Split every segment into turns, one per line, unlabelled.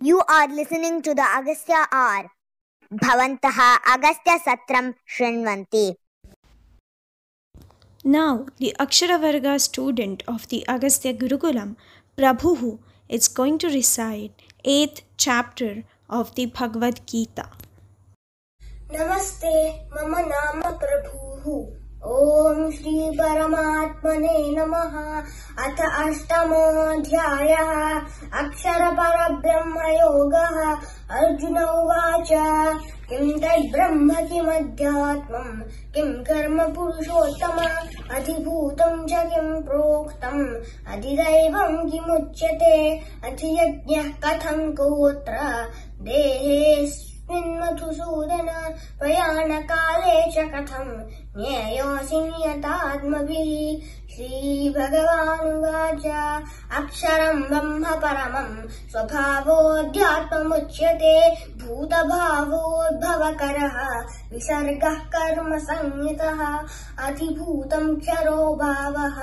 You are listening to the Agastya R. Bhavantaha Agastya Satram Shrinvanti.
Now, the Aksharavarga student of the Agastya Gurukulam, Prabhu, is going to recite 8th chapter of the Bhagavad Gita.
नमस्ते मम नाम प्रभुः ॐ श्रीपरमात्मने नमः। अथ अष्टमोऽध्यायः। अक्षरपरब्रह्मयोगः। अर्जुन उवाच, किं तद्ब्रह्म किमध्यात्मम् किं कर्म पुरुषोत्तम? अधिभूतं च किं प्रोक्तम्? अधिदैवं किमुच्यते? अधियज्ञः कथं गोत्र? देहेऽस्मिन् मधुसूदन प्रयाणकाले च कथम् ज्ञेयोऽसि नियतात्मभिः श्रीभगवानुवाच अक्षरम् ब्रह्म परमम् स्वभावोऽध्यात्ममुच्यते भूतभावोद्भवकरः विसर्गः कर्म संहितः अधिभूतम् क्षरो भावः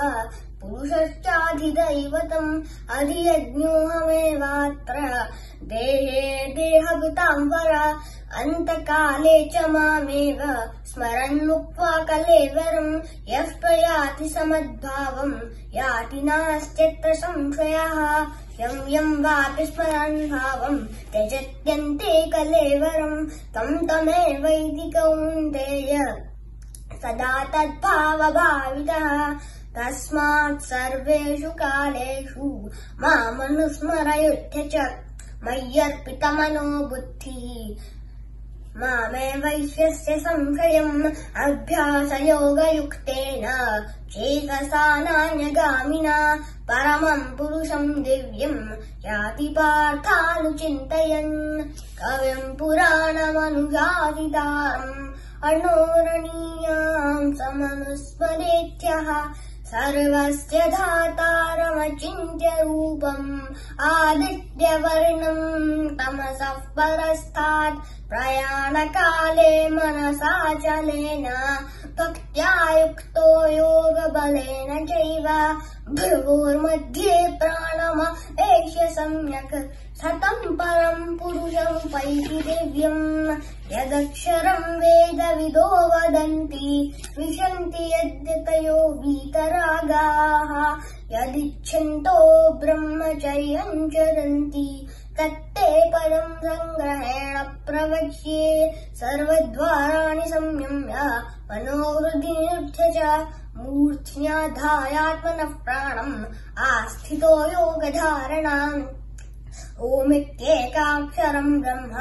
पुरुषश्चाधिदैवतम् अधियज्ञोऽहमेवात्र देहे देहभृताम्बर अन्तकाले च मामेव। स्मरन्मुक्त्वा कलेवरम्, यः प्रयाति समद्भावम्। याति नास्त्यत्र संशयः यम् यम् वापि स्मरन् त्यजत्यन्ते कलेवरम् तम् तमेवैति सदा तद्भावभावितः। तस्मात् सर्वेषु कालेषु मामनुस्मरयुध्य च मय्यर्पितमनो बुद्धिः। मामे वैश्यस्य संशयम् अभ्यासयोगयुक्तेन चेतसा नान्यगामिना परमम् पुरुषम् दिव्यम् याति पार्थानुचिन्तयन् कविम् पुराणमनुजातितारम् अणोरणीयाम् समनुस्मरेत्यः सर्वस्य धातारमचिन्त्य रूपम् आदित्यवर्णम् तमसः परस्तात् प्रयाणकाले मनसा चलेन भक्त्या युक्तो योगबलेन चैव भ्रुवोर्मध्ये प्राणमवेश्य सम्यक्। सतम् परम् पुरुषम् पैति दिव्यम्। यदक्षरम् वेदविदो वदन्ति। विशन्ति यद्यतयो वीतरागाः। यदिच्छन्तो ब्रह्मचर्यम् चरन्ति। तत्ते परम् सङ्ग्रहेण प्रवक्ष्ये सर्वद्वाराणि संयम्य। मनोहृदिनिरुध्य च मूर्ध्न्याधायात्मनः प्राणम् आस्थितो योगधारणाम् ओमित्येकाक्षरम् ब्रह्म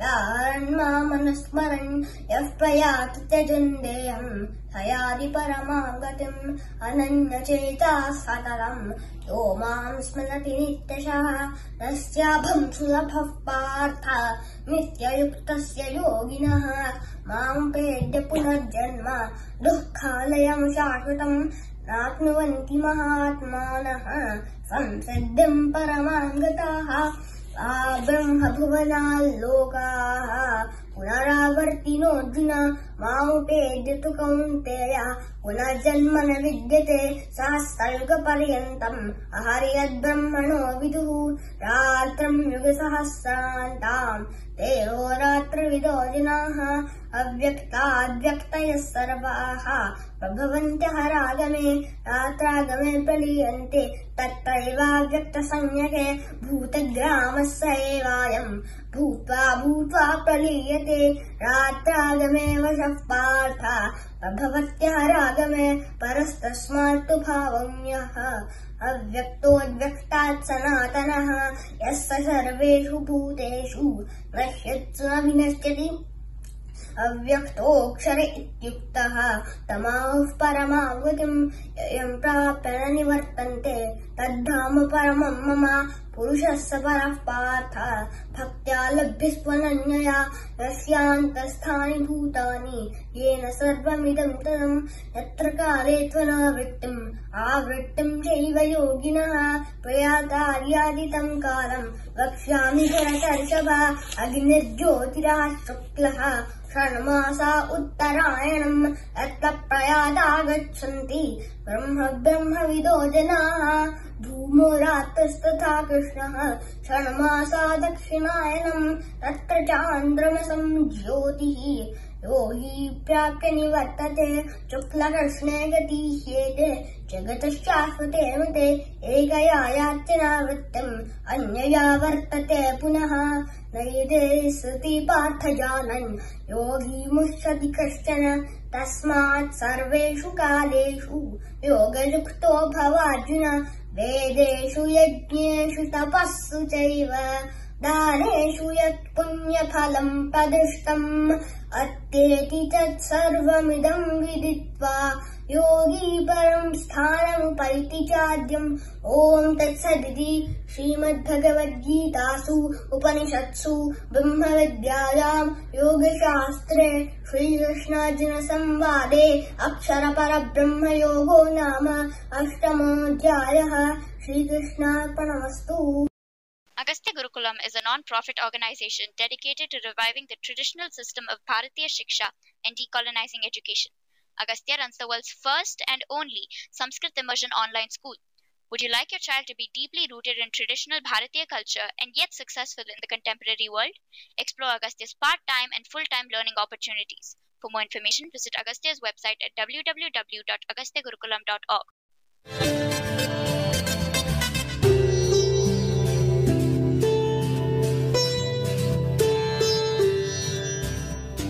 व्याहरन्मामनुस्मरन् यः प्रयाति त्यजन् देहम् हयादि परमाम् गतिम् अनन्यचेता सततम् यो माम् स्मरति नित्यशः तस्याभम् सुलभः पार्थ नित्ययुक्तस्य योगिनः पुनर्जन्म दुःखालयम् शाश्वतम् नाप्नुवन्ति महात्मानः संसिद्धिम् परमाम् गताः आ ब्रह्मभुवनाल्लोकाः। पुनरावर्तिनोऽर्जुन मामुपेद्य तु कौन्तेय पुनर्जन्म न विद्यते सहस्रयुगपर्यन्तम् अहर्यद्ब्रह्मणो विदुः रात्रम् युगसहस्रान्ताम् ते होरात्रविदो जनाः अव्यक्ताद्व्यक्तयः सर्वाः प्रभवन्त्यः रागमे रात्रागमे प्रलीयन्ते तत्रैवाव्यक्तसंज्ञके भूतग्रामः स एवायम् भूत्वा भूत्वा प्रलीयते रात्रागमे वशः पार्थ प्रभवत्यः रागमे परस्तस्मात्तु भावम् यः अव्यक्तोऽव्यक्तात् सनातनः यः स सर्वेषु भूतेषु नश्यत्सु विनश्यति। अव्यक्तोऽक्षर इत्युक्तः तमाहुः परमावृतिम् यम् प्राप्य न निवर्तन्ते। तद्धाम परमम् मम पुरुषः स परः पार्थ, भक्त्या लभ्यस्त्वनन्यया यस्यान्तस्थानि भूतानि, येन सर्वमिदं तदम् यत्र काले त्वनावृत्तिम् आवृत्तिम् चैव योगिनः प्रयातार्यादितम् कालम्, वक्ष्यामि शुक्लः षण्मासा उत्तरायणम्, यत्र प्रयातागच्छन्ति ब्रह्म ब्रह्मविदो जनाः धूमो रात्रस्तथा कृष्णः षण्मासा दक्षिणायनम् तत्र चान्द्रमसम् ज्योतिः। यो हि प्राप्य निवर्तते, शुक्लकृष्णे गतिह्येते जगतः मते एकया यात्यनावृत्तिम् अन्यया वर्तते पुनः। नैते सति पार्थ जानन् योगी मुह्यति कश्चन, तस्मात् सर्वेषु कालेषु योगयुक्तो भवार्जुन वेदेषु यज्ञेषु तपःसु चैव दानेषु यत् पुण्यफलम् प्रदिष्टम् अत्येति तत् सर्वमिदम् विदित्वा योगी परम् स्थानमुपैति चाद्यम् ॐ तत्सदिति श्रीमद्भगवद्गीतासु उपनिषत्सु ब्रह्मविद्यायाम् योगशास्त्रे श्रीकृष्णार्जुनसंवादे अक्षरपरब्रह्मयोगो नाम अष्टमोऽध्यायः श्रीकृष्णार्पणमस्तु
Agastya Gurukulam is a non-profit organization dedicated to reviving the traditional system of Bharatiya Shiksha and decolonizing education. Agastya runs the world's first and only Sanskrit immersion online school. Would you like your child to be deeply rooted in traditional Bharatiya culture and yet successful in the contemporary world? Explore Agastya's part-time and full-time learning opportunities. For more information, visit Agastya's website at www.agastyagurukulam.org.